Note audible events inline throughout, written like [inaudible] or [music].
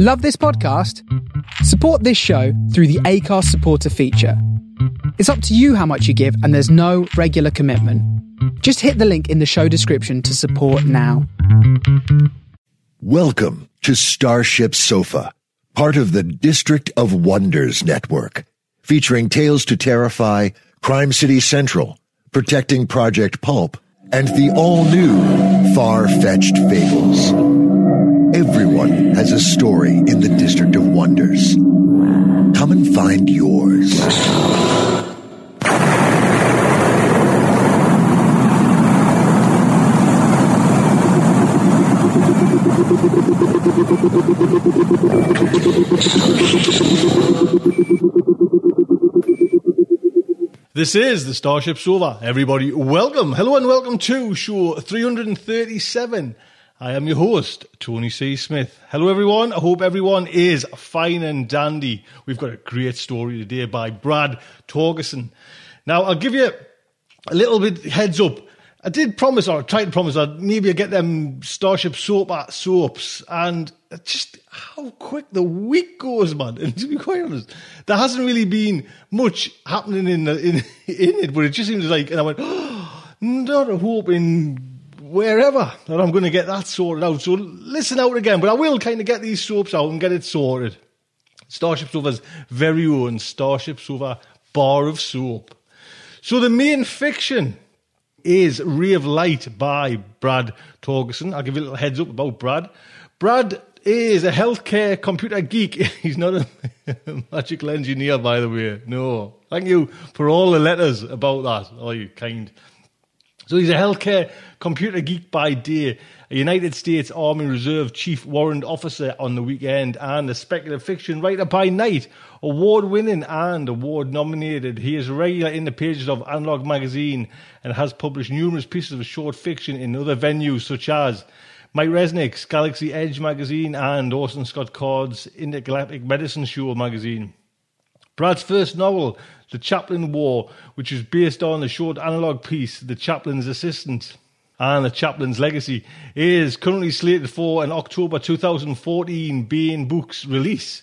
Love this podcast? Support this show through the Acast supporter feature. It's up to you how much you give, and there's no regular commitment. Just hit the link in the show description to support now. Welcome to Starship Sofa, part of the District of Wonders network, featuring Tales to Terrify, Crime City Central, Protecting Project Pulp, and the all-new Far-Fetched Fables. Everyone has a story in the District of Wonders. Come and find yours. This is the Starship Sofa. Everybody, welcome. Hello and welcome to show 337. I am your host, Tony C. Smith. Hello, everyone. I hope everyone is fine and dandy. We've got a great story today by Brad Torgersen. Now, I'll give you a little bit heads up. I did promise, or tried to promise, I'd maybe get them Starship soap at soaps, and just how quick the week goes, man. And [laughs] to be quite honest, there hasn't really been much happening in in [laughs] in it, but it just seems like, and I went, oh, [gasps] not hoping wherever that I'm going to get that sorted out. So listen out again, but I will kind of get these soaps out and get it sorted. Starship Sofa's very own Starship Sofa bar of soap. So the main fiction is Ray of Light by Brad Torgersen. I'll give you a little heads up about Brad. Brad is a healthcare computer geek. [laughs] He's not a [laughs] magical engineer, by the way. No. Thank you for all the letters about that. Oh, you kind. So he's a healthcare computer geek by day, a United States Army Reserve Chief Warrant Officer on the weekend, and a speculative fiction writer by night. Award winning and award nominated. He is a regular in the pages of Analog magazine and has published numerous pieces of short fiction in other venues such as Mike Resnick's Galaxy Edge magazine and Orson Scott Card's Intergalactic Medicine Show magazine. Brad's first novel, The Chaplain War, which is based on the short analog piece, The Chaplain's Assistant and The Chaplain's Legacy, is currently slated for an October 2014 Baen Books release.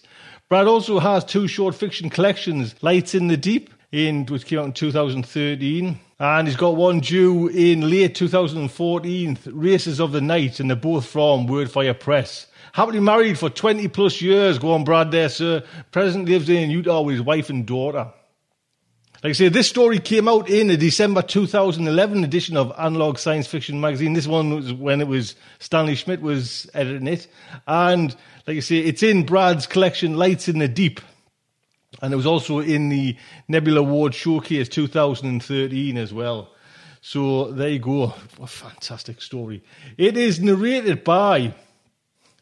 Brad also has two short fiction collections, Lights in the Deep, in, which came out in 2013, and he's got one due in late 2014, Racers of the Night, and they're both from Wordfire Press. Happily married for 20 plus years. Go on, Brad, there, sir. Present lives in Utah with his wife and daughter. Like I say, this story came out in the December 2011 edition of Analog Science Fiction magazine. This one was when it was Stanley Schmidt was editing it. And like I say, it's in Brad's collection, Lights in the Deep. And it was also in the Nebula Award Showcase 2013 as well. So there you go. A fantastic story. It is narrated by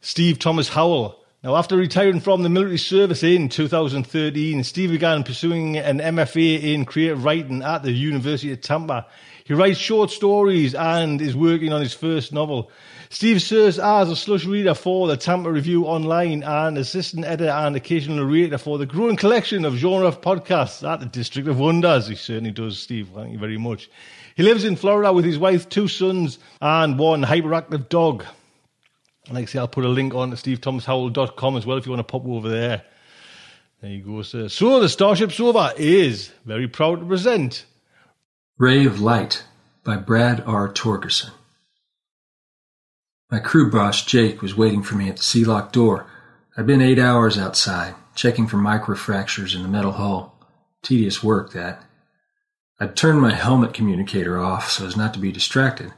Steve Thomas Howell. Now, after retiring from the military service in 2013, Steve began pursuing an MFA in creative writing at the University of Tampa. He writes short stories and is working on his first novel. Steve serves as a slush reader for the Tampa Review Online and assistant editor and occasional narrator for the growing collection of genre podcasts at the District of Wonders. He certainly does, Steve. Thank you very much. He lives in Florida with his wife, two sons, and one hyperactive dog. Like I say, I'll put a link on to stevethomasHowell.com as well if you want to pop over there. There you go, sir. So the Starship Sofa is very proud to present Ray of Light by Brad R. Torgersen. My crew boss, Jake, was waiting for me at the sea-lock door. I'd been eight hours outside, checking for microfractures in the metal hull. Tedious work, that. I'd turned my helmet communicator off so as not to be distracted.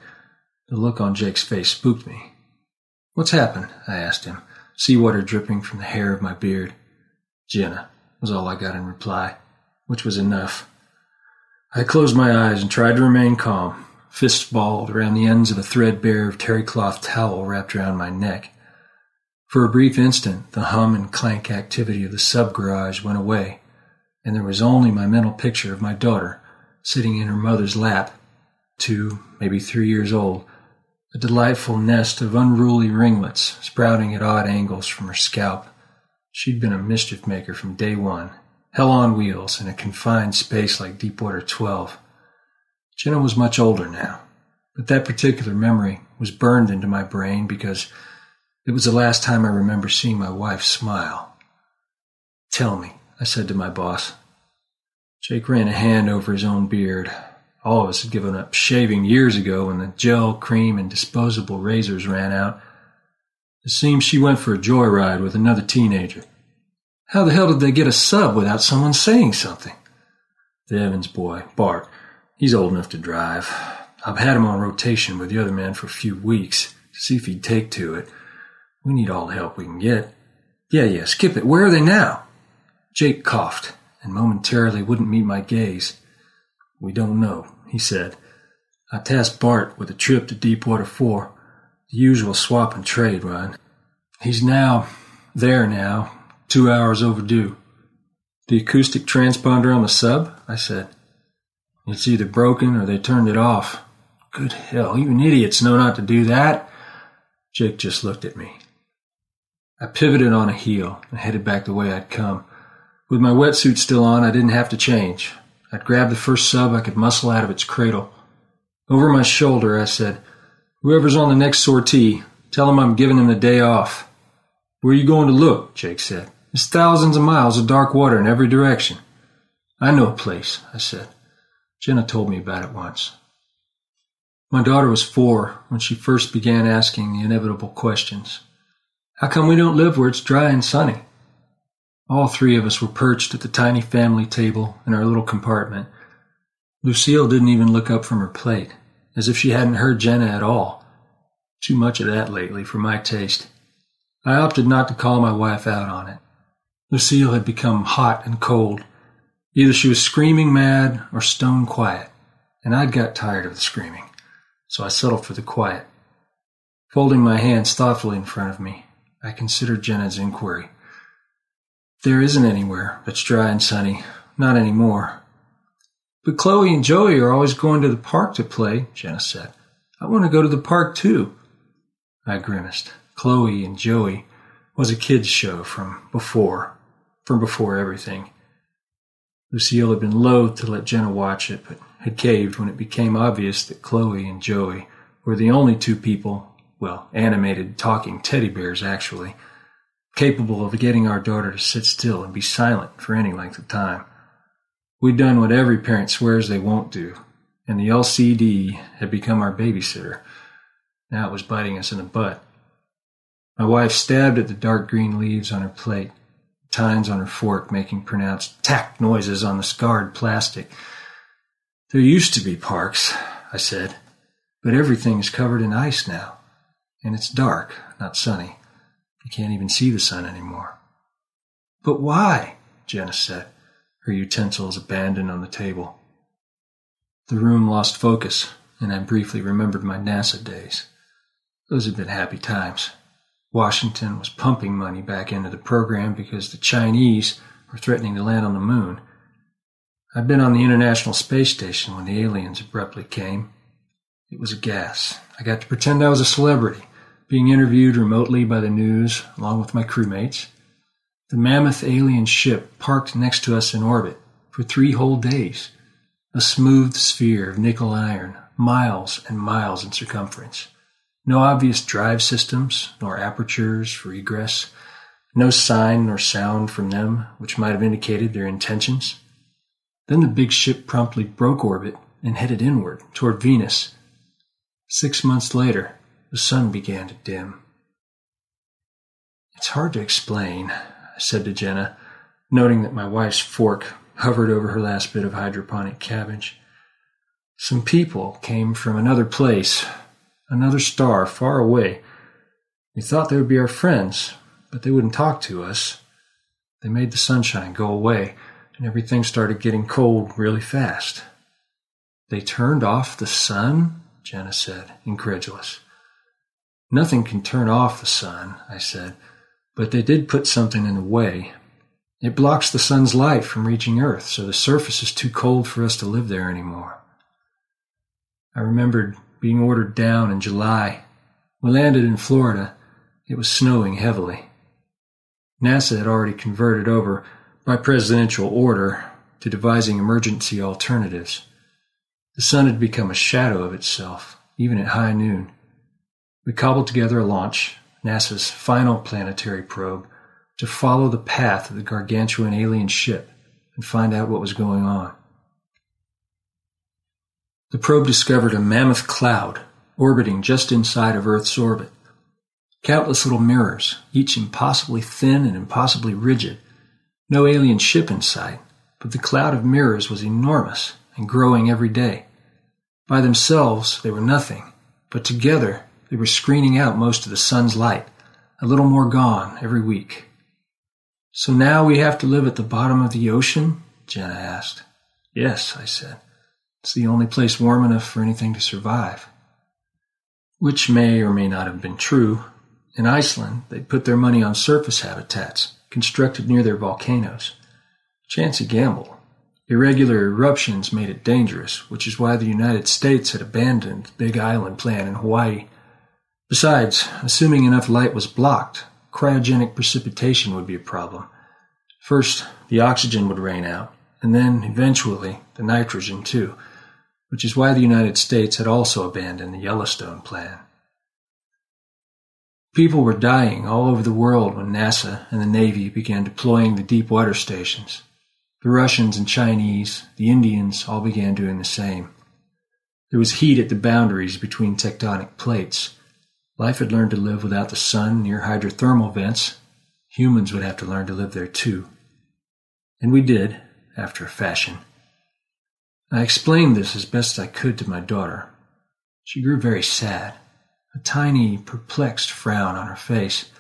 The look on Jake's face spooked me. What's happened? I asked him, seawater dripping from the hair of my beard. Jenna, was all I got in reply, which was enough. I closed my eyes and tried to remain calm, fists balled around the ends of a threadbare terry cloth towel wrapped around my neck. For a brief instant, the hum and clank activity of the sub garage went away, and there was only my mental picture of my daughter sitting in her mother's lap, two, maybe three years old, a delightful nest of unruly ringlets sprouting at odd angles from her scalp. She'd been a mischief maker from day one, hell on wheels in a confined space like Deepwater 12. Jenna was much older now, but that particular memory was burned into my brain because It was the last time I remember seeing my wife smile. Tell me, I said to my boss. Jake ran a hand over his own beard. All of us had given up shaving years ago when the gel, cream, and disposable razors ran out. It seems she went for a joyride with another teenager. How the hell did they get a sub without someone saying something? The Evans boy, Bart, he's old enough to drive. I've had him on rotation with the other man for a few weeks to see if he'd take to it. We need all the help we can get. Yeah, yeah, skip it. Where are they now? Jake coughed and momentarily wouldn't meet my gaze. We don't know, he said. I tasked Bart with a trip to Deepwater 4, the usual swap and trade run. He's now there now, two hours overdue. The acoustic transponder on the sub? I said. It's either broken or they turned it off. Good hell, even idiots know not to do that. Jake just looked at me. I pivoted on a heel and headed back the way I'd come. With my wetsuit still on, I didn't have to change. I'd grabbed the first sub I could muscle out of its cradle. Over my shoulder, I said, Whoever's on the next sortie, tell him I'm giving him the day off. Where are you going to look? Jake said. There's thousands of miles of dark water in every direction. I know a place, I said. Jenna told me about it once. My daughter was four when she first began asking the inevitable questions. How come we don't live where it's dry and sunny? All three of us were perched at the tiny family table in our little compartment. Lucille didn't even look up from her plate, as if she hadn't heard Jenna at all. Too much of that lately for my taste. I opted not to call my wife out on it. Lucille had become hot and cold. Either she was screaming mad or stone quiet, and I'd got tired of the screaming, so I settled for the quiet. Folding my hands thoughtfully in front of me, I considered Jenna's inquiry. There isn't anywhere that's dry and sunny. Not anymore. But Chloe and Joey are always going to the park to play, Jenna said. I want to go to the park too. I grimaced. Chloe and Joey was a kid's show from before, from before everything. Lucille had been loath to let Jenna watch it, but had caved when it became obvious that Chloe and Joey were the only two people well, animated talking teddy bears, actually, capable of getting our daughter to sit still and be silent for any length of time. We'd done what every parent swears they won't do, and the LCD had become our babysitter. Now it was biting us in the butt. My wife stabbed at the dark green leaves on her plate, tines on her fork making pronounced tack noises on the scarred plastic. There used to be parks, I said, but everything is covered in ice now and it's dark, not sunny. You can't even see the sun anymore. But why? Jenna said, her utensils abandoned on the table. The room lost focus, and I briefly remembered my NASA days. Those had been happy times. Washington was pumping money back into the program because the Chinese were threatening to land on the moon. I'd been on the International Space Station when the aliens abruptly came. It was a gas. I got to pretend I was a celebrity being interviewed remotely by the news along with my crewmates. The mammoth alien ship parked next to us in orbit for three whole days, a smooth sphere of nickel iron, miles and miles in circumference. No obvious drive systems, nor apertures for egress, no sign nor sound from them which might have indicated their intentions. Then the big ship promptly broke orbit and headed inward toward Venus. Six months later, the sun began to dim. It's hard to explain, I said to Jenna, noting that my wife's fork hovered over her last bit of hydroponic cabbage. Some people came from another place, another star far away. We thought they would be our friends, but they wouldn't talk to us. They made the sunshine go away, and everything started getting cold really fast. They turned off the sun? Jenna said, incredulous. Nothing can turn off the sun, I said, but they did put something in the way. It blocks the sun's light from reaching Earth, so the surface is too cold for us to live there anymore. I remembered being ordered down in July. We landed in Florida. It was snowing heavily. NASA had already converted over, by presidential order, to devising emergency alternatives. The sun had become a shadow of itself, even at high noon. We cobbled together a launch, NASA's final planetary probe, to follow the path of the gargantuan alien ship and find out what was going on. The probe discovered a mammoth cloud orbiting just inside of Earth's orbit. Countless little mirrors, each impossibly thin and impossibly rigid. No alien ship in sight, but the cloud of mirrors was enormous and growing every day. By themselves, they were nothing, but together they were screening out most of the sun's light, a little more gone every week. So now we have to live at the bottom of the ocean? Jenna asked. Yes, I said. It's the only place warm enough for anything to survive. Which may or may not have been true. In Iceland, they'd put their money on surface habitats, constructed near their volcanoes. Chancy gamble. Irregular eruptions made it dangerous, which is why the United States had abandoned the Big Island plan in Hawaii. Besides, assuming enough light was blocked, cryogenic precipitation would be a problem. First, the oxygen would rain out, and then, eventually, the nitrogen too, which is why the United States had also abandoned the Yellowstone plan. People were dying all over the world when NASA and the Navy began deploying the deep water stations. The Russians and Chinese, the Indians, all began doing the same. There was heat at the boundaries between tectonic plates. Life had learned to live without the sun near hydrothermal vents. Humans would have to learn to live there too. And we did, after a fashion. I explained this as best I could to my daughter. She grew very sad, a tiny, perplexed frown on her face.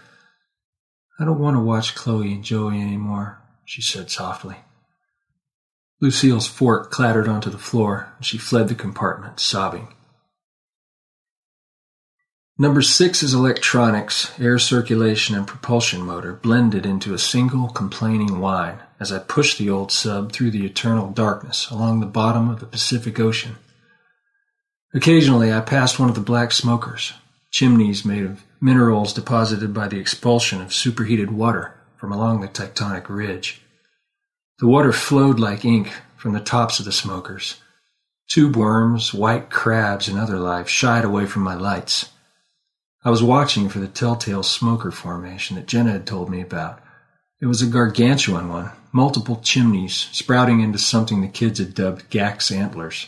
I don't want to watch Chloe and Joey anymore, she said softly. Lucille's fork clattered onto the floor, and she fled the compartment, sobbing. Number six is electronics, air circulation, and propulsion motor blended into a single complaining whine as I pushed the old sub through the eternal darkness along the bottom of the Pacific Ocean. Occasionally, I passed one of the black smokers, chimneys made of minerals deposited by the expulsion of superheated water from along the tectonic ridge. The water flowed like ink from the tops of the smokers. Tube worms, white crabs, and other life shied away from my lights. I was watching for the telltale smoker formation that Jenna had told me about. It was a gargantuan one, multiple chimneys sprouting into something the kids had dubbed Gax antlers.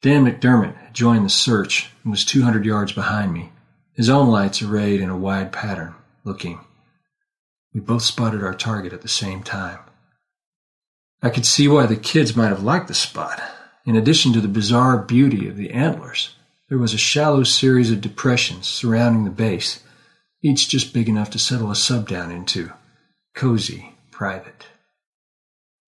Dan McDermott had joined the search and was 200 yards behind me, his own lights arrayed in a wide pattern, looking. We both spotted our target at the same time. I could see why the kids might have liked the spot. In addition to the bizarre beauty of the antlers, there was a shallow series of depressions surrounding the base, each just big enough to settle a sub down into. Cozy, private.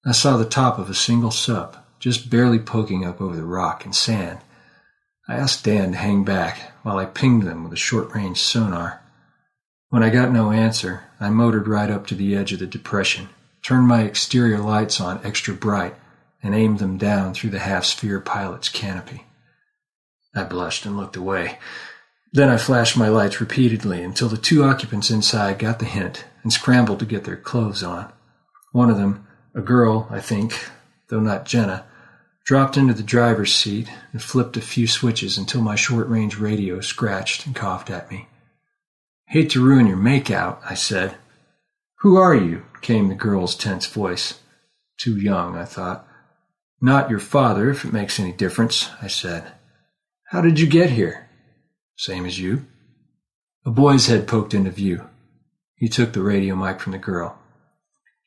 I saw the top of a single sub, just barely poking up over the rock and sand. I asked Dan to hang back while I pinged them with a short range sonar. When I got no answer, I motored right up to the edge of the depression turned my exterior lights on extra bright, and aimed them down through the half sphere pilot's canopy. I blushed and looked away. Then I flashed my lights repeatedly until the two occupants inside got the hint and scrambled to get their clothes on. One of them, a girl, I think, though not Jenna, dropped into the driver's seat and flipped a few switches until my short range radio scratched and coughed at me. Hate to ruin your makeout, I said. Who are you? came the girl's tense voice. Too young, I thought. Not your father, if it makes any difference, I said. How did you get here? Same as you. A boy's head poked into view. He took the radio mic from the girl.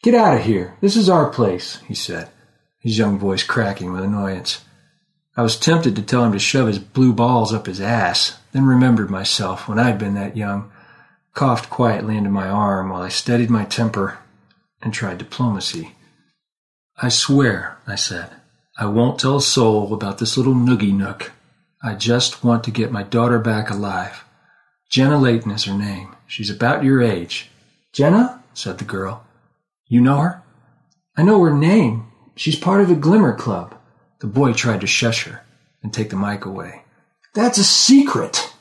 Get out of here. This is our place, he said, his young voice cracking with annoyance. I was tempted to tell him to shove his blue balls up his ass, then remembered myself when I'd been that young, coughed quietly into my arm while I steadied my temper and tried diplomacy. I swear, I said, I won't tell a soul about this little noogie nook. I just want to get my daughter back alive. Jenna Layton is her name. She's about your age. Jenna? said the girl. You know her? I know her name. She's part of the Glimmer Club. The boy tried to shush her and take the mic away. That's a secret.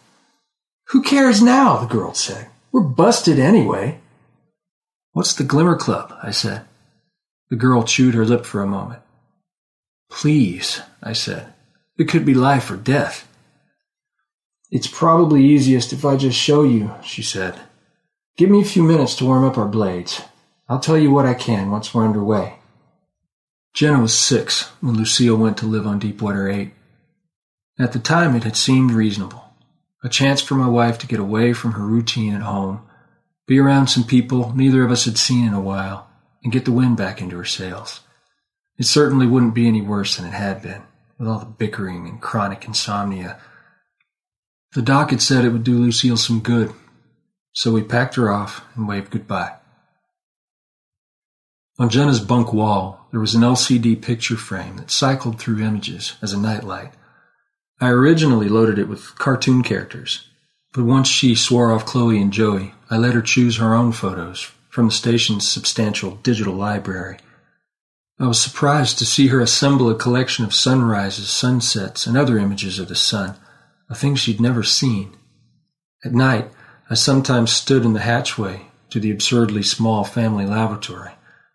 Who cares now? the girl said. We're busted anyway. What's the Glimmer Club? I said. The girl chewed her lip for a moment. Please, I said. It could be life or death. It's probably easiest if I just show you, she said. Give me a few minutes to warm up our blades. I'll tell you what I can once we're underway. Jenna was six when Lucille went to live on Deepwater 8. At the time, it had seemed reasonable. A chance for my wife to get away from her routine at home, be around some people neither of us had seen in a while, and get the wind back into her sails. It certainly wouldn't be any worse than it had been, with all the bickering and chronic insomnia. The doc had said it would do Lucille some good, so we packed her off and waved goodbye. On Jenna's bunk wall, there was an LCD picture frame that cycled through images as a nightlight. I originally loaded it with cartoon characters, but once she swore off Chloe and Joey, I let her choose her own photos from the station's substantial digital library. I was surprised to see her assemble a collection of sunrises, sunsets, and other images of the sun, a thing she'd never seen. At night, I sometimes stood in the hatchway to the absurdly small family lavatory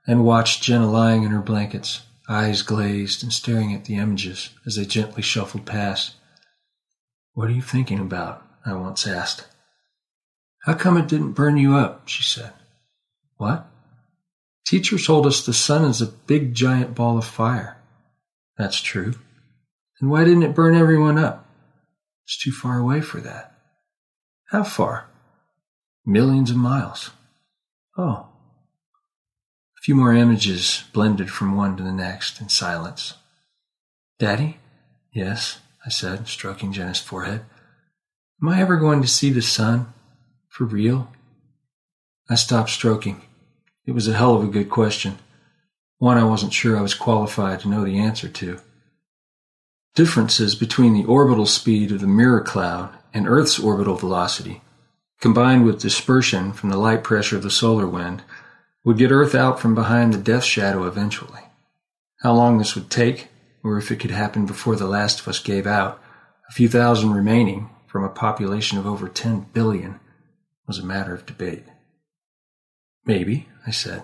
and watched Jenna lying in her blankets, eyes glazed and staring at the images as they gently shuffled past. What are you thinking about? I once asked. How come it didn't burn you up? she said. What? Teacher told us the sun is a big giant ball of fire. That's true. Then why didn't it burn everyone up? It's too far away for that. How far? Millions of miles. Oh, A few more images blended from one to the next in silence. Daddy? Yes, I said, stroking Jenna's forehead. Am I ever going to see the sun? For real? I stopped stroking. It was a hell of a good question. One I wasn't sure I was qualified to know the answer to. Differences between the orbital speed of the mirror cloud and Earth's orbital velocity, combined with dispersion from the light pressure of the solar wind, would get Earth out from behind the death shadow eventually. How long this would take, or if it could happen before the last of us gave out, a few thousand remaining from a population of over 10 billion, was a matter of debate. Maybe, I said.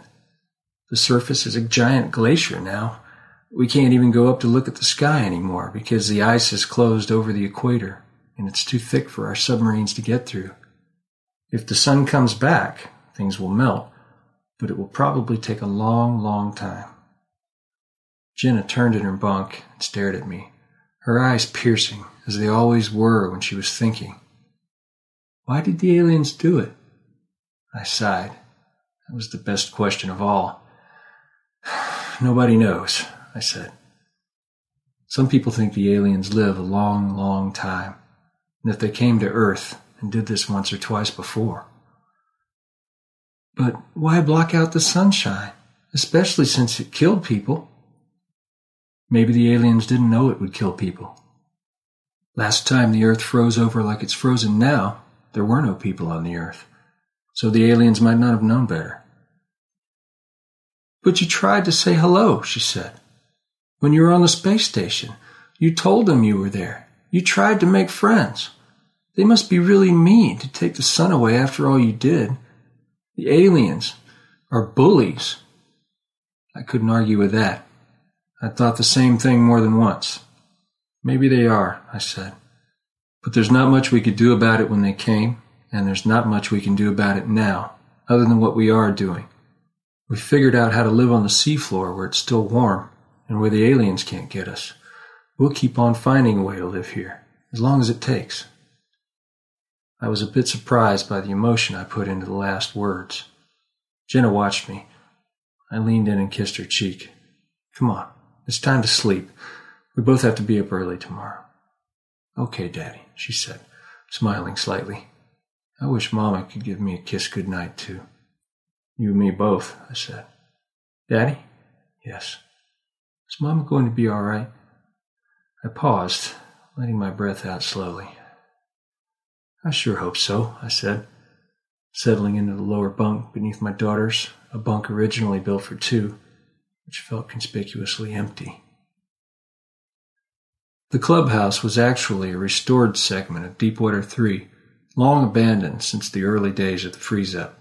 The surface is a giant glacier now. We can't even go up to look at the sky anymore because the ice has closed over the equator and it's too thick for our submarines to get through. If the sun comes back, things will melt, but it will probably take a long, long time. Jenna turned in her bunk and stared at me, her eyes piercing, as they always were when she was thinking. Why did the aliens do it? I sighed. That was the best question of all. [sighs] Nobody knows, I said. Some people think the aliens live a long, long time, and that they came to Earth and did this once or twice before. But why block out the sunshine, especially since it killed people? Maybe the aliens didn't know it would kill people. Last time the earth froze over like it's frozen now, there were no people on the earth, so the aliens might not have known better. But you tried to say hello, she said. When you were on the space station, you told them you were there. You tried to make friends. They must be really mean to take the sun away after all you did. The aliens are bullies. I couldn't argue with that. I'd thought the same thing more than once. Maybe they are, I said. But there's not much we could do about it when they came, and there's not much we can do about it now, other than what we are doing. We figured out how to live on the seafloor where it's still warm and where the aliens can't get us. We'll keep on finding a way to live here, as long as it takes. I was a bit surprised by the emotion I put into the last words. Jenna watched me. I leaned in and kissed her cheek. Come on, it's time to sleep. We both have to be up early tomorrow. Okay, Daddy, she said, smiling slightly. I wish Mama could give me a kiss good night, too. You and me both, I said. Daddy? Yes. Is Mama going to be all right? I paused, letting my breath out slowly. I sure hope so, I said, settling into the lower bunk beneath my daughter's, a bunk originally built for two, which felt conspicuously empty. The clubhouse was actually a restored segment of Deepwater 3, long abandoned since the early days of the freeze up.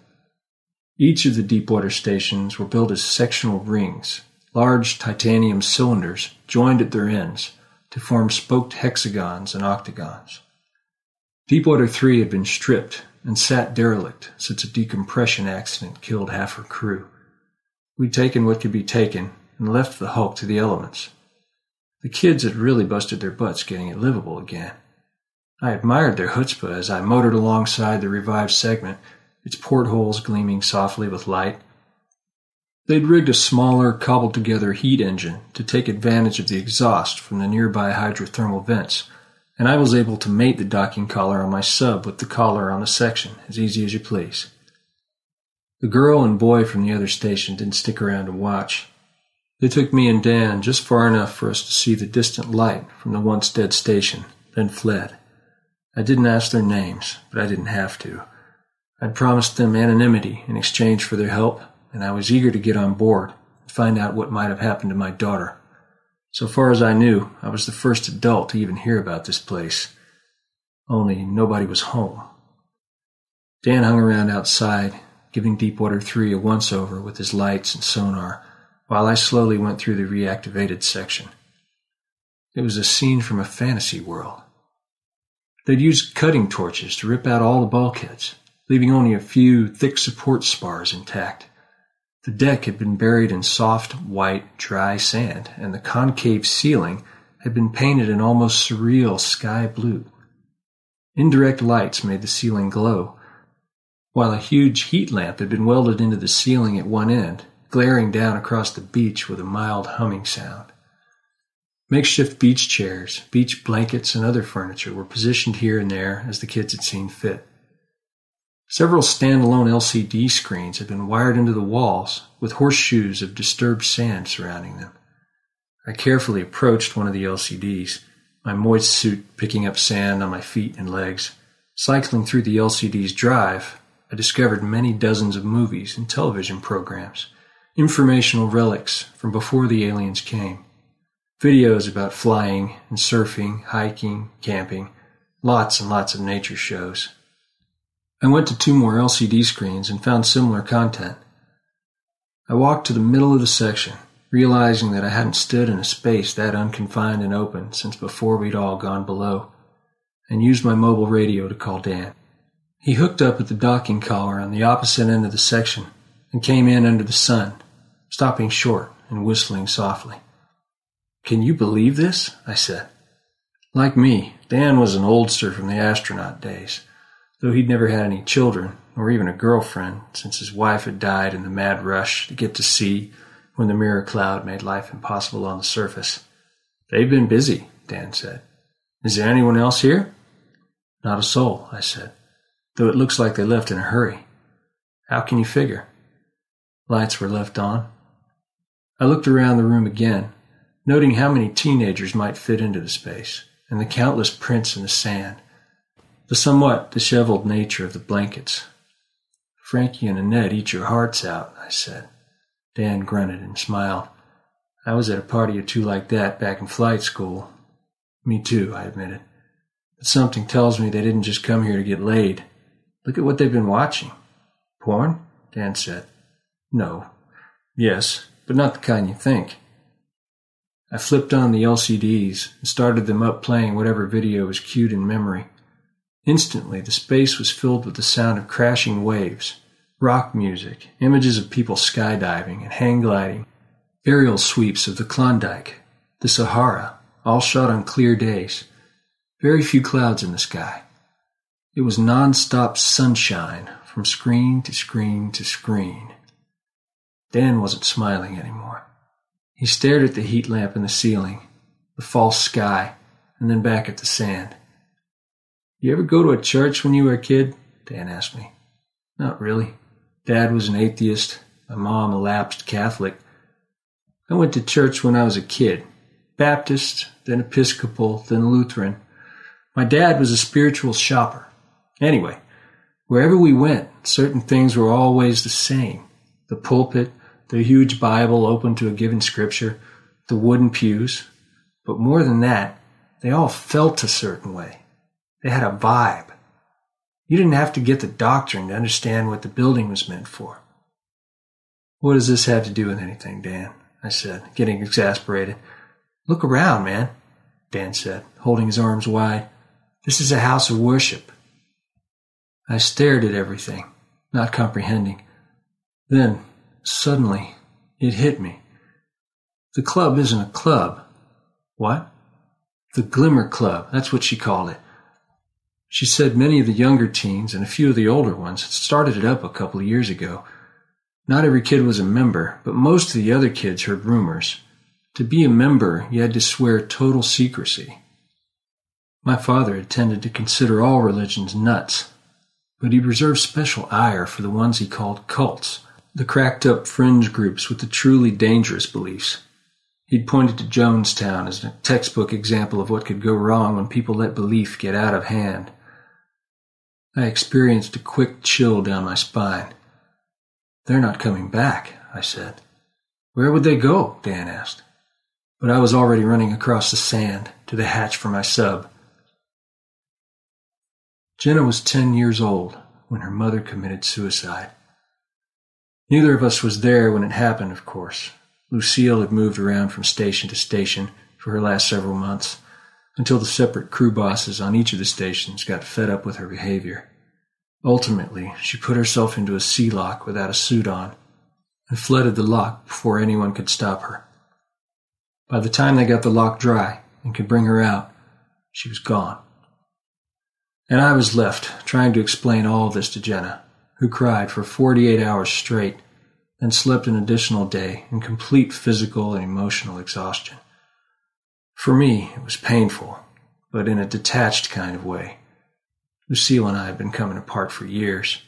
Each of the Deepwater stations were built as sectional rings, large titanium cylinders joined at their ends to form spoked hexagons and octagons. Deepwater 3 had been stripped and sat derelict since a decompression accident killed half her crew. We'd taken what could be taken and left the hulk to the elements. The kids had really busted their butts getting it livable again. I admired their chutzpah as I motored alongside the revived segment, its portholes gleaming softly with light. They'd rigged a smaller, cobbled together heat engine to take advantage of the exhaust from the nearby hydrothermal vents, and I was able to mate the docking collar on my sub with the collar on the section, as easy as you please. The girl and boy from the other station didn't stick around to watch. They took me and Dan just far enough for us to see the distant light from the once dead station, then fled. I didn't ask their names, but I didn't have to. I'd promised them anonymity in exchange for their help, and I was eager to get on board and find out what might have happened to my daughter. So far as I knew, I was the first adult to even hear about this place. Only nobody was home. Dan hung around outside, giving Deepwater 3 a once over with his lights and sonar while I slowly went through the reactivated section. It was a scene from a fantasy world. They'd used cutting torches to rip out all the bulkheads, leaving only a few thick support spars intact. The deck had been buried in soft, white, dry sand, and the concave ceiling had been painted an almost surreal sky blue. Indirect lights made the ceiling glow, while a huge heat lamp had been welded into the ceiling at one end glaring down across the beach with a mild humming sound. Makeshift beach chairs, beach blankets, and other furniture were positioned here and there as the kids had seen fit. Several standalone LCD screens had been wired into the walls with horseshoes of disturbed sand surrounding them. I carefully approached one of the LCDs, my moist suit picking up sand on my feet and legs. Cycling through the LCD's drive, I discovered many dozens of movies and television programs informational relics from before the aliens came. Videos about flying and surfing, hiking, camping, lots and lots of nature shows. I went to two more LCD screens and found similar content. I walked to the middle of the section, realizing that I hadn't stood in a space that unconfined and open since before we'd all gone below, and used my mobile radio to call Dan. He hooked up at the docking collar on the opposite end of the section and came in under the sun, stopping short and whistling softly. Can you believe this? I said. Like me, Dan was an oldster from the astronaut days, though he'd never had any children or even a girlfriend since his wife had died in the mad rush to get to sea when the mirror cloud made life impossible on the surface. They've been busy, Dan said. Is there anyone else here? Not a soul, I said, though it looks like they left in a hurry. How can you figure? Lights were left on. I looked around the room again, noting how many teenagers might fit into the space, and the countless prints in the sand, the somewhat disheveled nature of the blankets. Frankie and Annette eat your hearts out, I said. Dan grunted and smiled. I was at a party or two like that back in flight school. Me too, I admitted. But something tells me they didn't just come here to get laid. Look at what they've been watching. Porn? Dan said. No. Yes, but not the kind you think. I flipped on the LCDs and started them up playing whatever video was cued in memory. Instantly, the space was filled with the sound of crashing waves, rock music, images of people skydiving and hang gliding, aerial sweeps of the Klondike, the Sahara, all shot on clear days. Very few clouds in the sky. It was non-stop sunshine from screen to screen to screen. Dan wasn't smiling anymore. He stared at the heat lamp in the ceiling, the false sky, and then back at the sand. You ever go to a church when you were a kid? Dan asked me. Not really. Dad was an atheist, my mom a lapsed Catholic. I went to church when I was a kid. Baptist, then Episcopal, then Lutheran. My dad was a spiritual shopper. Anyway, wherever we went, certain things were always the same. The pulpit, the huge Bible open to a given scripture, the wooden pews. But more than that, they all felt a certain way. They had a vibe. You didn't have to get the doctrine to understand what the building was meant for. What does this have to do with anything, Dan? I said, getting exasperated. Look around, man, Dan said, holding his arms wide. This is a house of worship. I stared at everything, not comprehending. Then, suddenly, it hit me. The club isn't a club. What? The Glimmer Club, that's what she called it. She said many of the younger teens and a few of the older ones had started it up a couple of years ago. Not every kid was a member, but most of the other kids heard rumors. To be a member, you had to swear total secrecy. My father had tended to consider all religions nuts, but he reserved special ire for the ones he called cults, the cracked up fringe groups with the truly dangerous beliefs. He'd pointed to Jonestown as a textbook example of what could go wrong when people let belief get out of hand. I experienced a quick chill down my spine. They're not coming back, I said. Where would they go? Dan asked. But I was already running across the sand to the hatch for my sub. Jenna was 10 years old when her mother committed suicide. Neither of us was there when it happened, of course. Lucille had moved around from station to station for her last several months until the separate crew bosses on each of the stations got fed up with her behavior. Ultimately, she put herself into a sea lock without a suit on and flooded the lock before anyone could stop her. By the time they got the lock dry and could bring her out, she was gone. And I was left trying to explain all this to Jenna, who cried for 48 hours straight and slept an additional day in complete physical and emotional exhaustion. For me, it was painful, but in a detached kind of way. Lucille and I had been coming apart for years.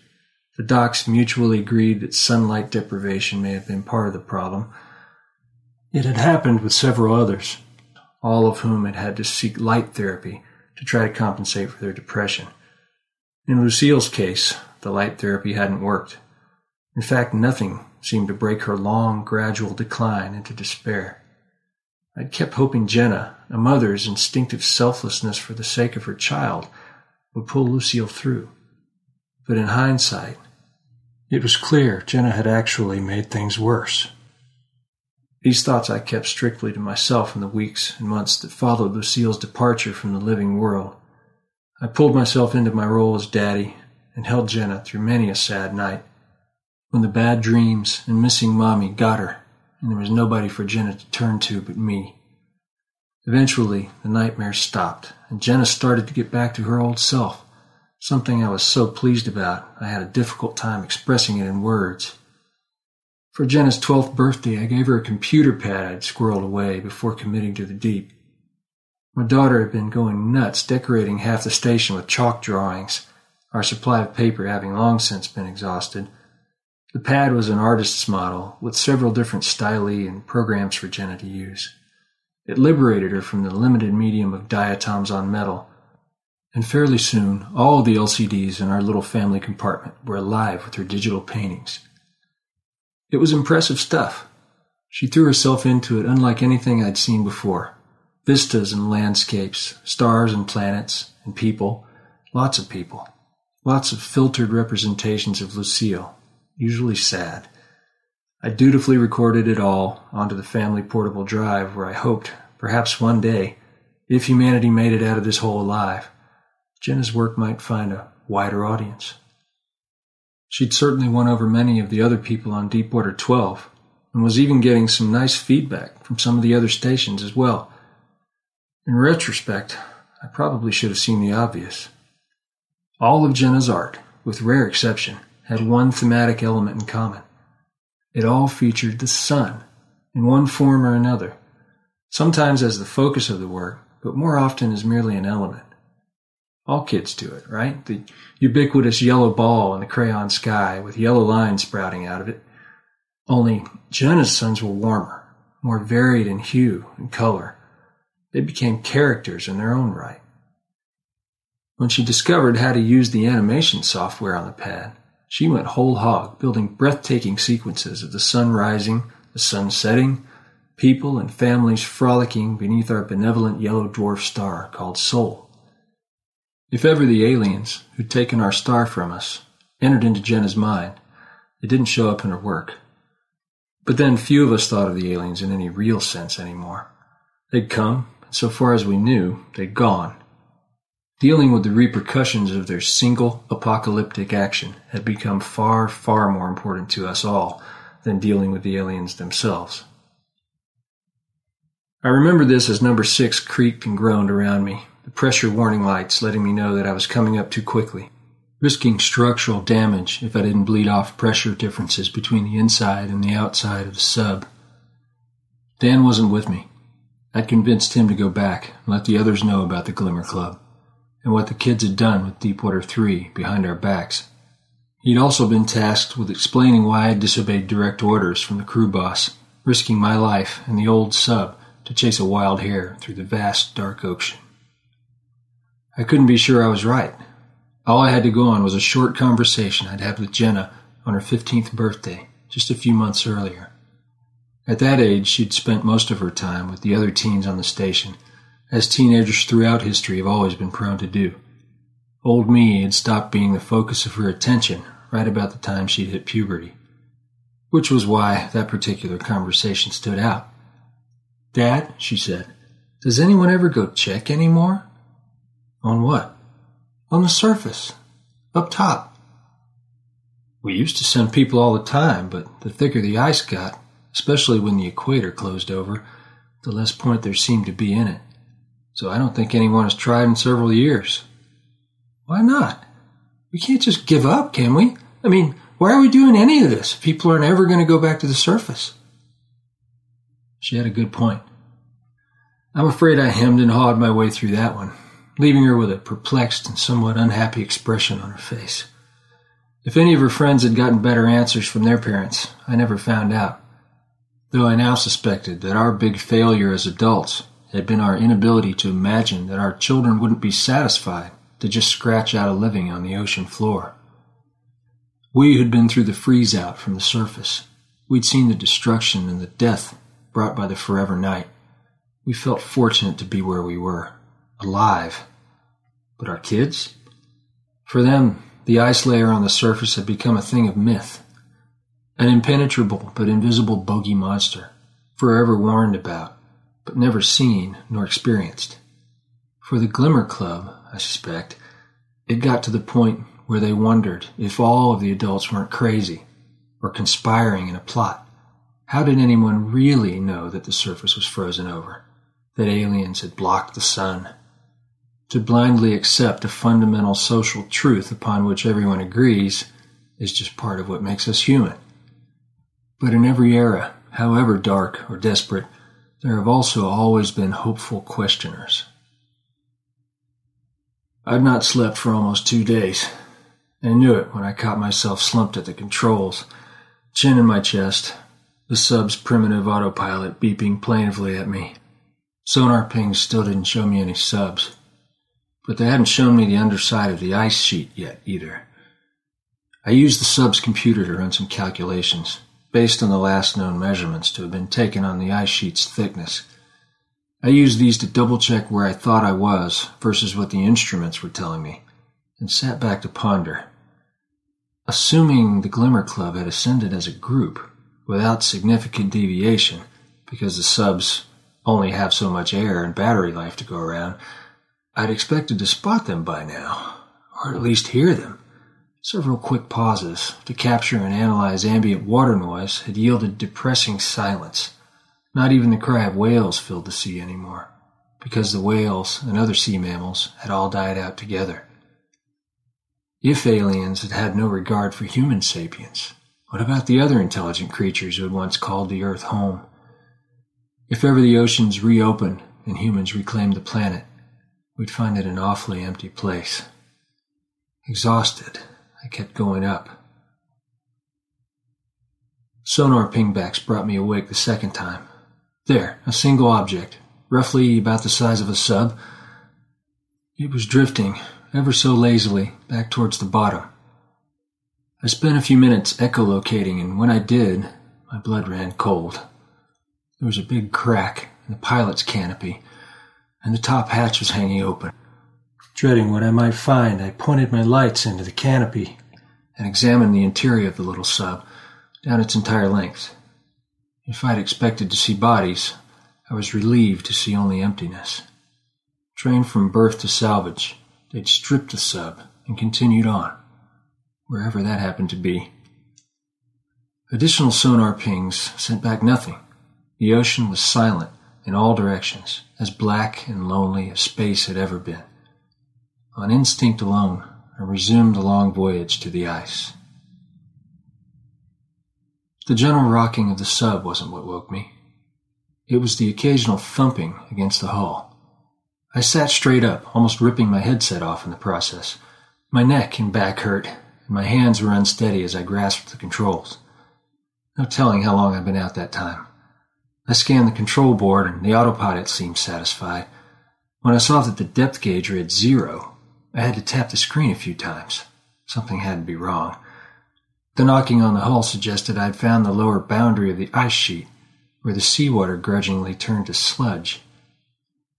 The docs mutually agreed that sunlight deprivation may have been part of the problem. It had happened with several others, all of whom had had to seek light therapy to try to compensate for their depression. In Lucille's case, the light therapy hadn't worked. In fact, nothing seemed to break her long, gradual decline into despair. I'd kept hoping Jenna, a mother's instinctive selflessness for the sake of her child, would pull Lucille through. But in hindsight, it was clear Jenna had actually made things worse. These thoughts I kept strictly to myself in the weeks and months that followed Lucille's departure from the living world. I pulled myself into my role as daddy and held Jenna through many a sad night when the bad dreams and missing mommy got her and there was nobody for Jenna to turn to but me. Eventually, the nightmares stopped, and Jenna started to get back to her old self, something I was so pleased about I had a difficult time expressing it in words. For Jenna's 12th birthday, I gave her a computer pad I'd squirreled away before committing to the deep. My daughter had been going nuts decorating half the station with chalk drawings, our supply of paper having long since been exhausted. The pad was an artist's model with several different styli and programs for Jenna to use. It liberated her from the limited medium of diatoms on metal, and fairly soon all the LCDs in our little family compartment were alive with her digital paintings. It was impressive stuff. She threw herself into it unlike anything I'd seen before. Vistas and landscapes, stars and planets, and people, lots of people, lots of filtered representations of Lucille, usually sad. I dutifully recorded it all onto the family portable drive where I hoped, perhaps one day, if humanity made it out of this hole alive, Jenna's work might find a wider audience. She'd certainly won over many of the other people on Deepwater 12 and was even getting some nice feedback from some of the other stations as well. In retrospect, I probably should have seen the obvious. All of Jenna's art, with rare exception, had one thematic element in common. It all featured the sun in one form or another, sometimes as the focus of the work, but more often as merely an element. All kids do it, right? The ubiquitous yellow ball in the crayon sky with yellow lines sprouting out of it. Only Jenna's suns were warmer, more varied in hue and color. They became characters in their own right. When she discovered how to use the animation software on the pad, she went whole hog, building breathtaking sequences of the sun rising, the sun setting, people and families frolicking beneath our benevolent yellow dwarf star called Sol. If ever the aliens, who'd taken our star from us, entered into Jenna's mind, it didn't show up in her work. But then few of us thought of the aliens in any real sense anymore. They'd come, and so far as we knew, they'd gone. Dealing with the repercussions of their single apocalyptic action had become far, far more important to us all than dealing with the aliens themselves. I remember this as number six creaked and groaned around me, the pressure warning lights letting me know that I was coming up too quickly, risking structural damage if I didn't bleed off pressure differences between the inside and the outside of the sub. Dan wasn't with me. I'd convinced him to go back and let the others know about the Glimmer Club and what the kids had done with Deepwater 3 behind our backs. He'd also been tasked with explaining why I'd disobeyed direct orders from the crew boss, risking my life and the old sub to chase a wild hare through the vast dark ocean. I couldn't be sure I was right. All I had to go on was a short conversation I'd had with Jenna on her 15th birthday, just a few months earlier. At that age, she'd spent most of her time with the other teens on the station as teenagers throughout history have always been prone to do. Old me had stopped being the focus of her attention right about the time she'd hit puberty, which was why that particular conversation stood out. Dad, she said, does anyone ever go check anymore? On what? On the surface. Up top. We used to send people all the time, but the thicker the ice got, especially when the equator closed over, the less point there seemed to be in it so I don't think anyone has tried in several years. Why not? We can't just give up, can we? I mean, why are we doing any of this people aren't ever going to go back to the surface? She had a good point. I'm afraid I hemmed and hawed my way through that one, leaving her with a perplexed and somewhat unhappy expression on her face. If any of her friends had gotten better answers from their parents, I never found out. Though I now suspected that our big failure as adults had been our inability to imagine that our children wouldn't be satisfied to just scratch out a living on the ocean floor. We had been through the freeze out from the surface. We'd seen the destruction and the death brought by the forever night. We felt fortunate to be where we were, alive. But our kids? For them, the ice layer on the surface had become a thing of myth, an impenetrable but invisible bogey monster, forever warned about, but never seen nor experienced. For the Glimmer Club, I suspect, it got to the point where they wondered if all of the adults weren't crazy or conspiring in a plot. How did anyone really know that the surface was frozen over? That aliens had blocked the sun? To blindly accept a fundamental social truth upon which everyone agrees is just part of what makes us human. But in every era, however dark or desperate, there have also always been hopeful questioners. I'd not slept for almost two days, and knew it when I caught myself slumped at the controls, chin in my chest, the sub's primitive autopilot beeping plaintively at me. Sonar pings still didn't show me any subs, but they hadn't shown me the underside of the ice sheet yet either. I used the sub's computer to run some calculations based on the last known measurements to have been taken on the ice sheet's thickness. I used these to double check where I thought I was versus what the instruments were telling me, and sat back to ponder. Assuming the Glimmer Club had ascended as a group without significant deviation, because the subs only have so much air and battery life to go around, I'd expected to spot them by now, or at least hear them. Several quick pauses to capture and analyze ambient water noise had yielded depressing silence. Not even the cry of whales filled the sea anymore, because the whales and other sea mammals had all died out together. If aliens had had no regard for human sapience, what about the other intelligent creatures who had once called the Earth home? If ever the oceans reopened and humans reclaimed the planet, we'd find it an awfully empty place. Exhausted, I kept going up. Sonar pingbacks brought me awake the second time. There, a single object, roughly about the size of a sub. It was drifting, ever so lazily, back towards the bottom. I spent a few minutes echolocating, and when I did, my blood ran cold. There was a big crack in the pilot's canopy, and the top hatch was hanging open. Dreading what I might find, I pointed my lights into the canopy and examined the interior of the little sub down its entire length. If I'd expected to see bodies, I was relieved to see only emptiness. Trained from birth to salvage, they'd stripped the sub and continued on, wherever that happened to be. Additional sonar pings sent back nothing. The ocean was silent in all directions, as black and lonely as space had ever been. On instinct alone, I resumed the long voyage to the ice. The gentle rocking of the sub wasn't what woke me. It was the occasional thumping against the hull. I sat straight up, almost ripping my headset off in the process. My neck and back hurt, and my hands were unsteady as I grasped the controls. No telling how long I'd been out that time. I scanned the control board, and the autopilot seemed satisfied. When I saw that the depth gauge read zero, I had to tap the screen a few times. Something had to be wrong. The knocking on the hull suggested I'd found the lower boundary of the ice sheet, where the seawater grudgingly turned to sludge.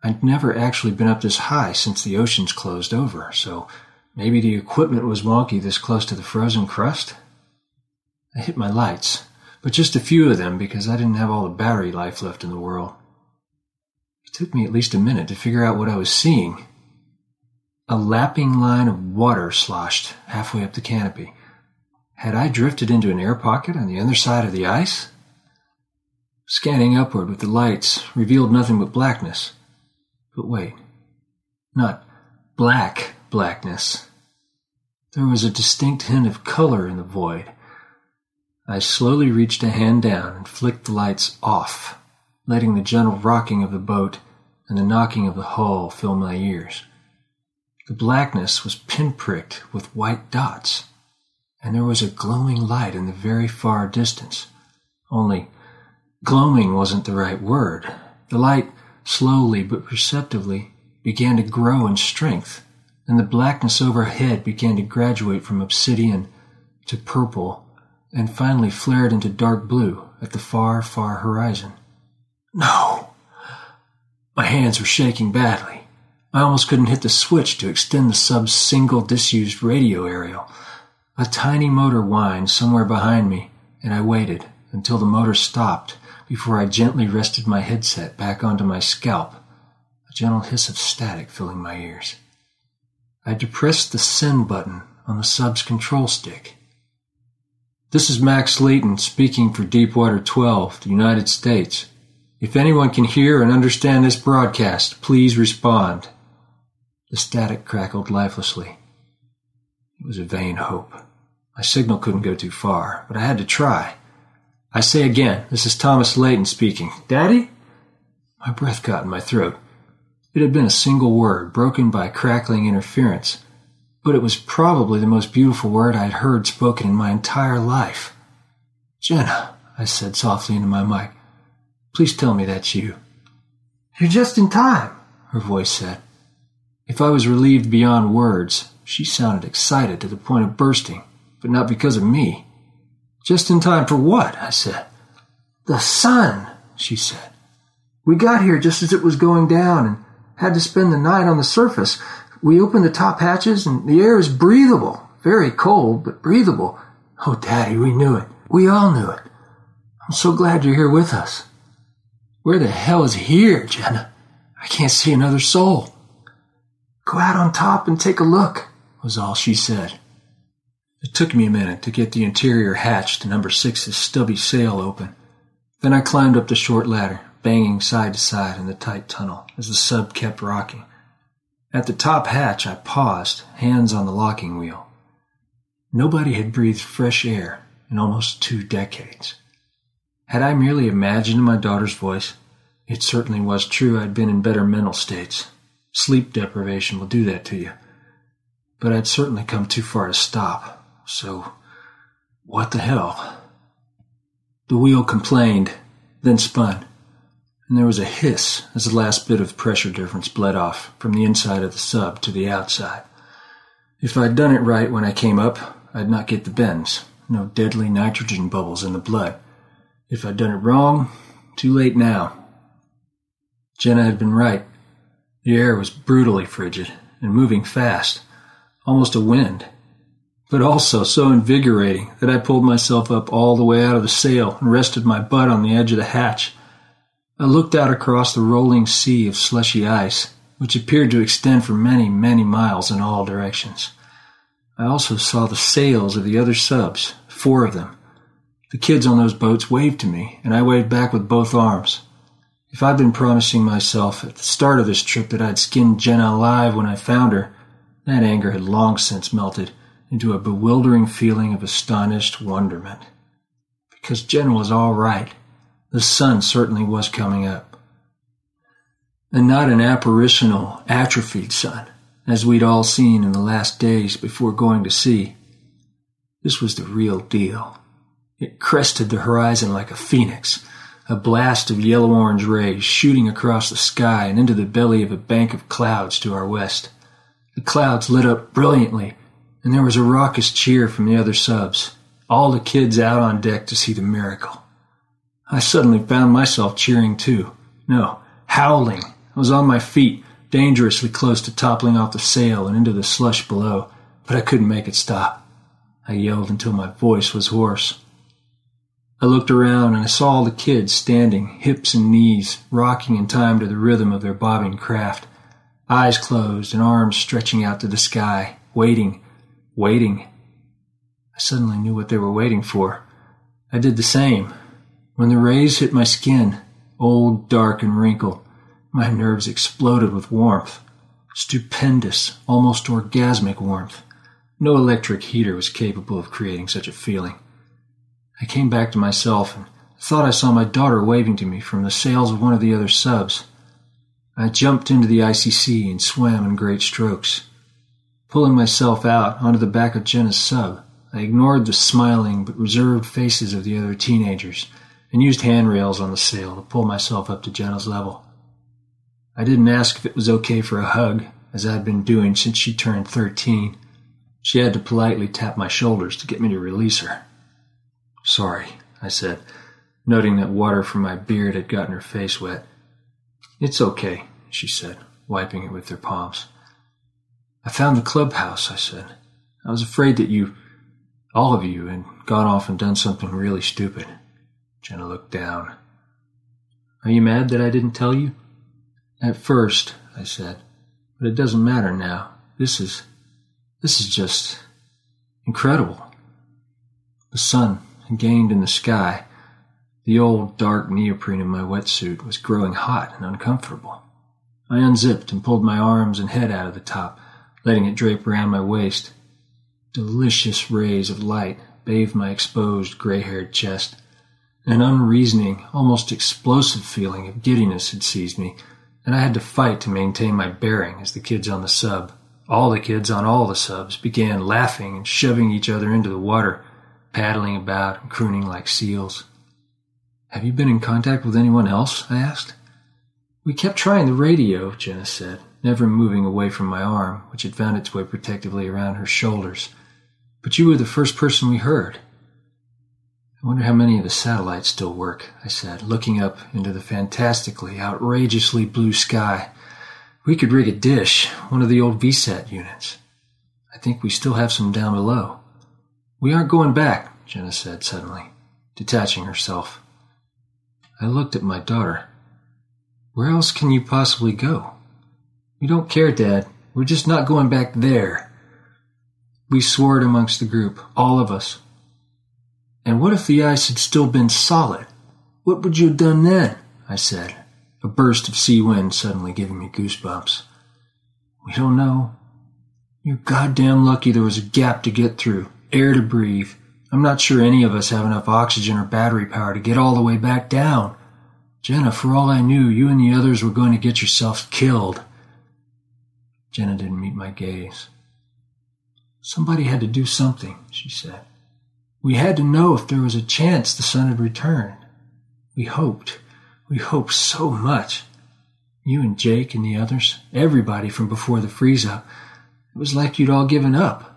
I'd never actually been up this high since the oceans closed over, so maybe the equipment was wonky this close to the frozen crust? I hit my lights, but just a few of them because I didn't have all the battery life left in the world. It took me at least a minute to figure out what I was seeing. A lapping line of water sloshed halfway up the canopy. Had I drifted into an air pocket on the other side of the ice? Scanning upward with the lights revealed nothing but blackness. But wait, not black blackness. There was a distinct hint of color in the void. I slowly reached a hand down and flicked the lights off, letting the gentle rocking of the boat and the knocking of the hull fill my ears. The blackness was pinpricked with white dots and there was a glowing light in the very far distance. Only, glowing wasn't the right word. The light slowly but perceptibly began to grow in strength, and the blackness overhead began to graduate from obsidian to purple, and finally flared into dark blue at the far, far horizon. No! My hands were shaking badly. I almost couldn't hit the switch to extend the sub's single disused radio aerial. A tiny motor whined somewhere behind me, and I waited until the motor stopped before I gently rested my headset back onto my scalp, a gentle hiss of static filling my ears. I depressed the send button on the sub's control stick. This is Max Layton speaking for Deepwater 12, the United States. If anyone can hear and understand this broadcast, please respond. The static crackled lifelessly. It was a vain hope. My signal couldn't go too far, but I had to try. I say again, this is Thomas Layton speaking. Daddy? My breath caught in my throat. It had been a single word, broken by crackling interference, but it was probably the most beautiful word I had heard spoken in my entire life. Jenna, I said softly into my mic, please tell me that's you. You're just in time, her voice said. If I was relieved beyond words, she sounded excited to the point of bursting, but not because of me. Just in time for what? I said. The sun, she said. We got here just as it was going down and had to spend the night on the surface. We opened the top hatches and the air is breathable. Very cold, but breathable. Oh, Daddy, we knew it. We all knew it. I'm so glad you're here with us. Where the hell is here, Jenna? I can't see another soul. Go out on top and take a look was all she said. It took me a minute to get the interior hatch to number six's stubby sail open. Then I climbed up the short ladder, banging side to side in the tight tunnel as the sub kept rocking. At the top hatch, I paused, hands on the locking wheel. Nobody had breathed fresh air in almost two decades. Had I merely imagined my daughter's voice? It certainly was true I'd been in better mental states. Sleep deprivation will do that to you but I'd certainly come too far to stop. So, what the hell? The wheel complained, then spun, and there was a hiss as the last bit of pressure difference bled off from the inside of the sub to the outside. If I'd done it right when I came up, I'd not get the bends, no deadly nitrogen bubbles in the blood. If I'd done it wrong, too late now. Jenna had been right. The air was brutally frigid and moving fast almost a wind, but also so invigorating that I pulled myself up all the way out of the sail and rested my butt on the edge of the hatch. I looked out across the rolling sea of slushy ice which appeared to extend for many, many miles in all directions. I also saw the sails of the other subs, four of them. The kids on those boats waved to me, and I waved back with both arms. If I'd been promising myself at the start of this trip that I'd skin Jenna alive when I found her, that anger had long since melted into a bewildering feeling of astonished wonderment. Because Jenna was all right. The sun certainly was coming up. And not an apparitional, atrophied sun as we'd all seen in the last days before going to sea. This was the real deal. It crested the horizon like a phoenix, a blast of yellow orange rays shooting across the sky and into the belly of a bank of clouds to our west. The clouds lit up brilliantly, and there was a raucous cheer from the other subs, all the kids out on deck to see the miracle. I suddenly found myself cheering too. No, howling. I was on my feet, dangerously close to toppling off the sail and into the slush below, but I couldn't make it stop. I yelled until my voice was hoarse. I looked around and I saw all the kids standing, hips and knees, rocking in time to the rhythm of their bobbing craft, eyes closed and arms stretching out to the sky, waiting, waiting. I suddenly knew what they were waiting for. I did the same. When the rays hit my skin, old, dark, and wrinkled, my nerves exploded with warmth. Stupendous, almost orgasmic warmth. No electric heater was capable of creating such a feeling. I came back to myself and thought I saw my daughter waving to me from the sails of one of the other subs. I jumped into the icy sea and swam in great strokes. Pulling myself out onto the back of Jenna's sub, I ignored the smiling but reserved faces of the other teenagers and used handrails on the sail to pull myself up to Jenna's level. I didn't ask if it was okay for a hug, as I'd been doing since she turned 13. She had to politely tap my shoulders to get me to release her. Sorry, I said, noting that water from my beard had gotten her face wet. It's okay, she said, wiping it with her palms. I found the clubhouse, I said. I was afraid that you, all of you, had gone off and done something really stupid. Jenna looked down. Are you mad that I didn't tell you? At first, I said, but it doesn't matter now. This is, this is just incredible. The sun gained in the sky. The old dark neoprene of my wetsuit was growing hot and uncomfortable. I unzipped and pulled my arms and head out of the top, letting it drape around my waist. Delicious rays of light bathed my exposed gray-haired chest. An unreasoning, almost explosive feeling of giddiness had seized me and I had to fight to maintain my bearing as the kids on the sub, all the kids on all the subs, began laughing and shoving each other into the water, paddling about and crooning like seals. Have you been in contact with anyone else? I asked. We kept trying the radio, Jenna said, never moving away from my arm, which had found its way protectively around her shoulders. But you were the first person we heard. I wonder how many of the satellites still work, I said, looking up into the fantastically, outrageously blue sky. We could rig a dish, one of the old VSAT units. I think we still have some down below. We aren't going back, Jenna said suddenly, detaching herself. I looked at my daughter. Where else can you possibly go? We don't care, Dad. We're just not going back there. We swore it amongst the group, all of us, and what if the ice had still been solid? What would you have done then? I said, a burst of sea wind suddenly giving me goosebumps. We don't know. You're goddamn lucky there was a gap to get through, air to breathe. I'm not sure any of us have enough oxygen or battery power to get all the way back down. Jenna, for all I knew, you and the others were going to get yourselves killed. Jenna didn't meet my gaze. Somebody had to do something, she said. We had to know if there was a chance the sun had returned. We hoped. We hoped so much. You and Jake and the others, everybody from before the freeze up. It was like you'd all given up.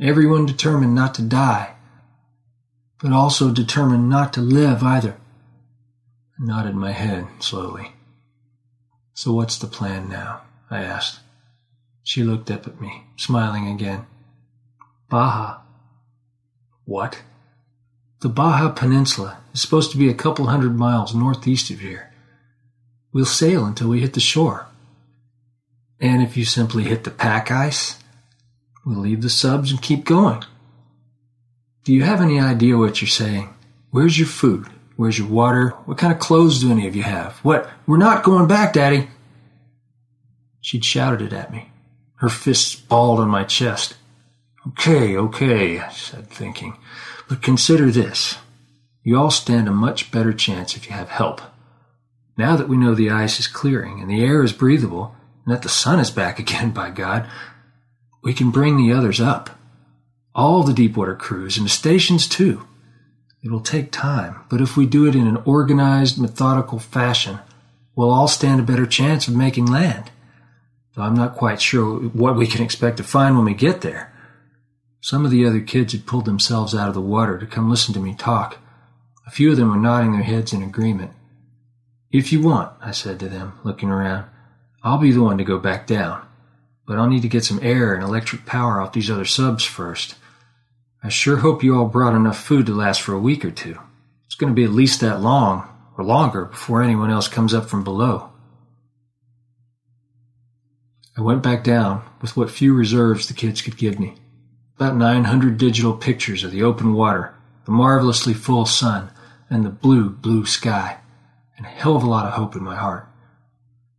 Everyone determined not to die, but also determined not to live either. I nodded my head slowly. So what's the plan now? I asked. She looked up at me, smiling again. Baja, what? The Baja Peninsula is supposed to be a couple hundred miles northeast of here. We'll sail until we hit the shore. And if you simply hit the pack ice, we'll leave the subs and keep going. Do you have any idea what you're saying? Where's your food? Where's your water? What kind of clothes do any of you have? What? We're not going back, Daddy. She'd shouted it at me. Her fists balled on my chest. Okay, okay, I said, thinking. But consider this. You all stand a much better chance if you have help. Now that we know the ice is clearing and the air is breathable, and that the sun is back [laughs] again, by God, we can bring the others up. All the deepwater crews and the stations too. It will take time, but if we do it in an organized, methodical fashion, we'll all stand a better chance of making land. Though I'm not quite sure what we can expect to find when we get there. Some of the other kids had pulled themselves out of the water to come listen to me talk. A few of them were nodding their heads in agreement. If you want, I said to them, looking around, I'll be the one to go back down. But I'll need to get some air and electric power off these other subs first. I sure hope you all brought enough food to last for a week or two. It's going to be at least that long, or longer, before anyone else comes up from below. I went back down with what few reserves the kids could give me. About 900 digital pictures of the open water, the marvelously full sun, and the blue, blue sky, and a hell of a lot of hope in my heart.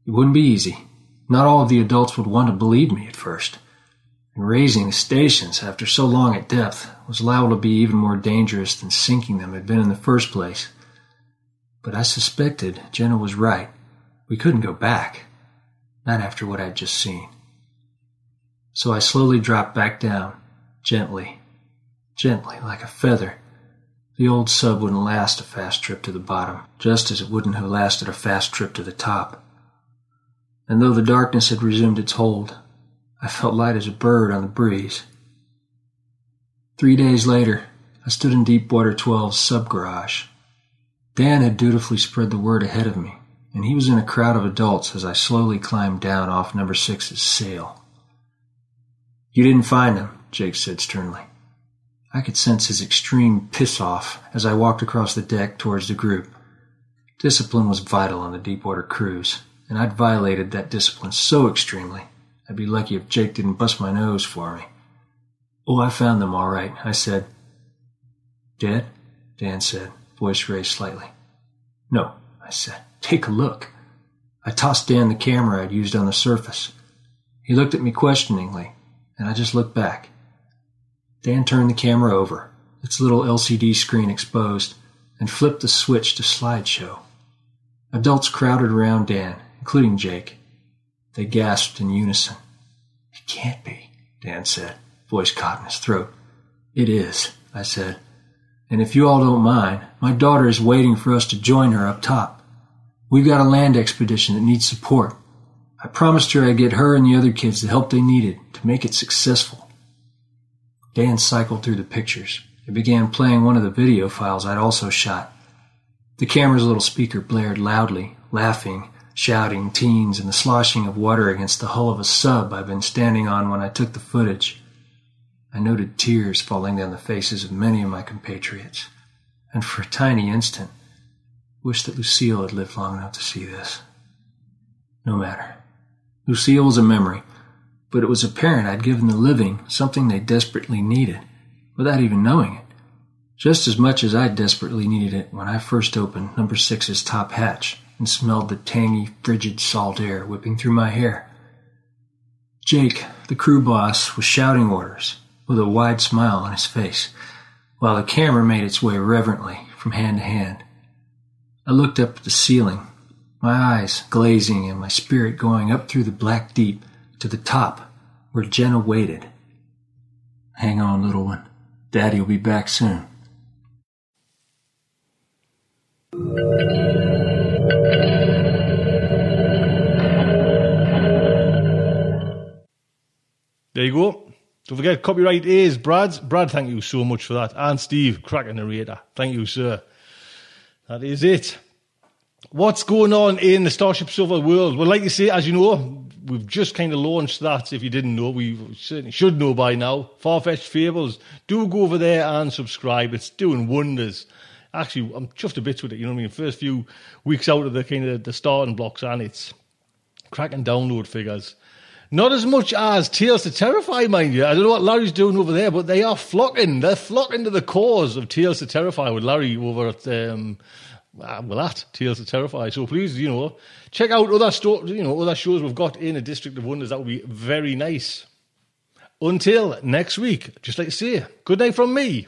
It wouldn't be easy. Not all of the adults would want to believe me at first and raising stations after so long at depth was liable to be even more dangerous than sinking them had been in the first place. But I suspected Jenna was right. We couldn't go back. Not after what I'd just seen. So I slowly dropped back down, gently, gently, like a feather. The old sub wouldn't last a fast trip to the bottom, just as it wouldn't have lasted a fast trip to the top. And though the darkness had resumed its hold, I felt light as a bird on the breeze. Three days later, I stood in Deepwater 12's sub garage. Dan had dutifully spread the word ahead of me, and he was in a crowd of adults as I slowly climbed down off number six's sail. You didn't find him, Jake said sternly. I could sense his extreme piss off as I walked across the deck towards the group. Discipline was vital on the Deepwater crews, and I'd violated that discipline so extremely I'd be lucky if Jake didn't bust my nose for me. Oh, I found them all right, I said. Dead? Dan said, voice raised slightly. No, I said. Take a look. I tossed Dan the camera I'd used on the surface. He looked at me questioningly, and I just looked back. Dan turned the camera over, its little LCD screen exposed, and flipped the switch to slideshow. Adults crowded around Dan, including Jake. They gasped in unison. It can't be, Dan said, voice caught in his throat. It is, I said. And if you all don't mind, my daughter is waiting for us to join her up top. We've got a land expedition that needs support. I promised her I'd get her and the other kids the help they needed to make it successful. Dan cycled through the pictures and began playing one of the video files I'd also shot. The camera's little speaker blared loudly, laughing shouting, teens, and the sloshing of water against the hull of a sub I've been standing on when I took the footage. I noted tears falling down the faces of many of my compatriots, and for a tiny instant, wished that Lucille had lived long enough to see this. No matter. Lucille was a memory, but it was apparent I'd given the living something they desperately needed, without even knowing it, just as much as I desperately needed it when I first opened number six's top hatch and smelled the tangy, frigid salt air whipping through my hair. Jake, the crew boss, was shouting orders with a wide smile on his face, while the camera made its way reverently from hand to hand. I looked up at the ceiling, my eyes glazing and my spirit going up through the black deep to the top where Jenna waited. Hang on, little one. Daddy will be back soon. There you go. Don't forget, copyright is Brad's. Brad, thank you so much for that. And Steve, cracking narrator. Thank you, sir. That is it. What's going on in the Starship Sofa world? Well, like you say, as you know, we've just kind of launched that. If you didn't know, we certainly should know by now. Farfetched Fables. Do go over there and subscribe. It's doing wonders. Actually, I'm chuffed a bit with it. You know what I mean? First few weeks out of the kind of the starting blocks, and it's cracking download figures. Not as much as Tales to Terrify, mind you. I don't know what Larry's doing over there, but they are flocking. They're flocking to the cause of Tales to Terrify with Larry over at um, uh, well at Tales to Terrify. So please, you know, check out other sto- you know other shows we've got in a District of Wonders. That would be very nice. Until next week, just like to say, good night from me.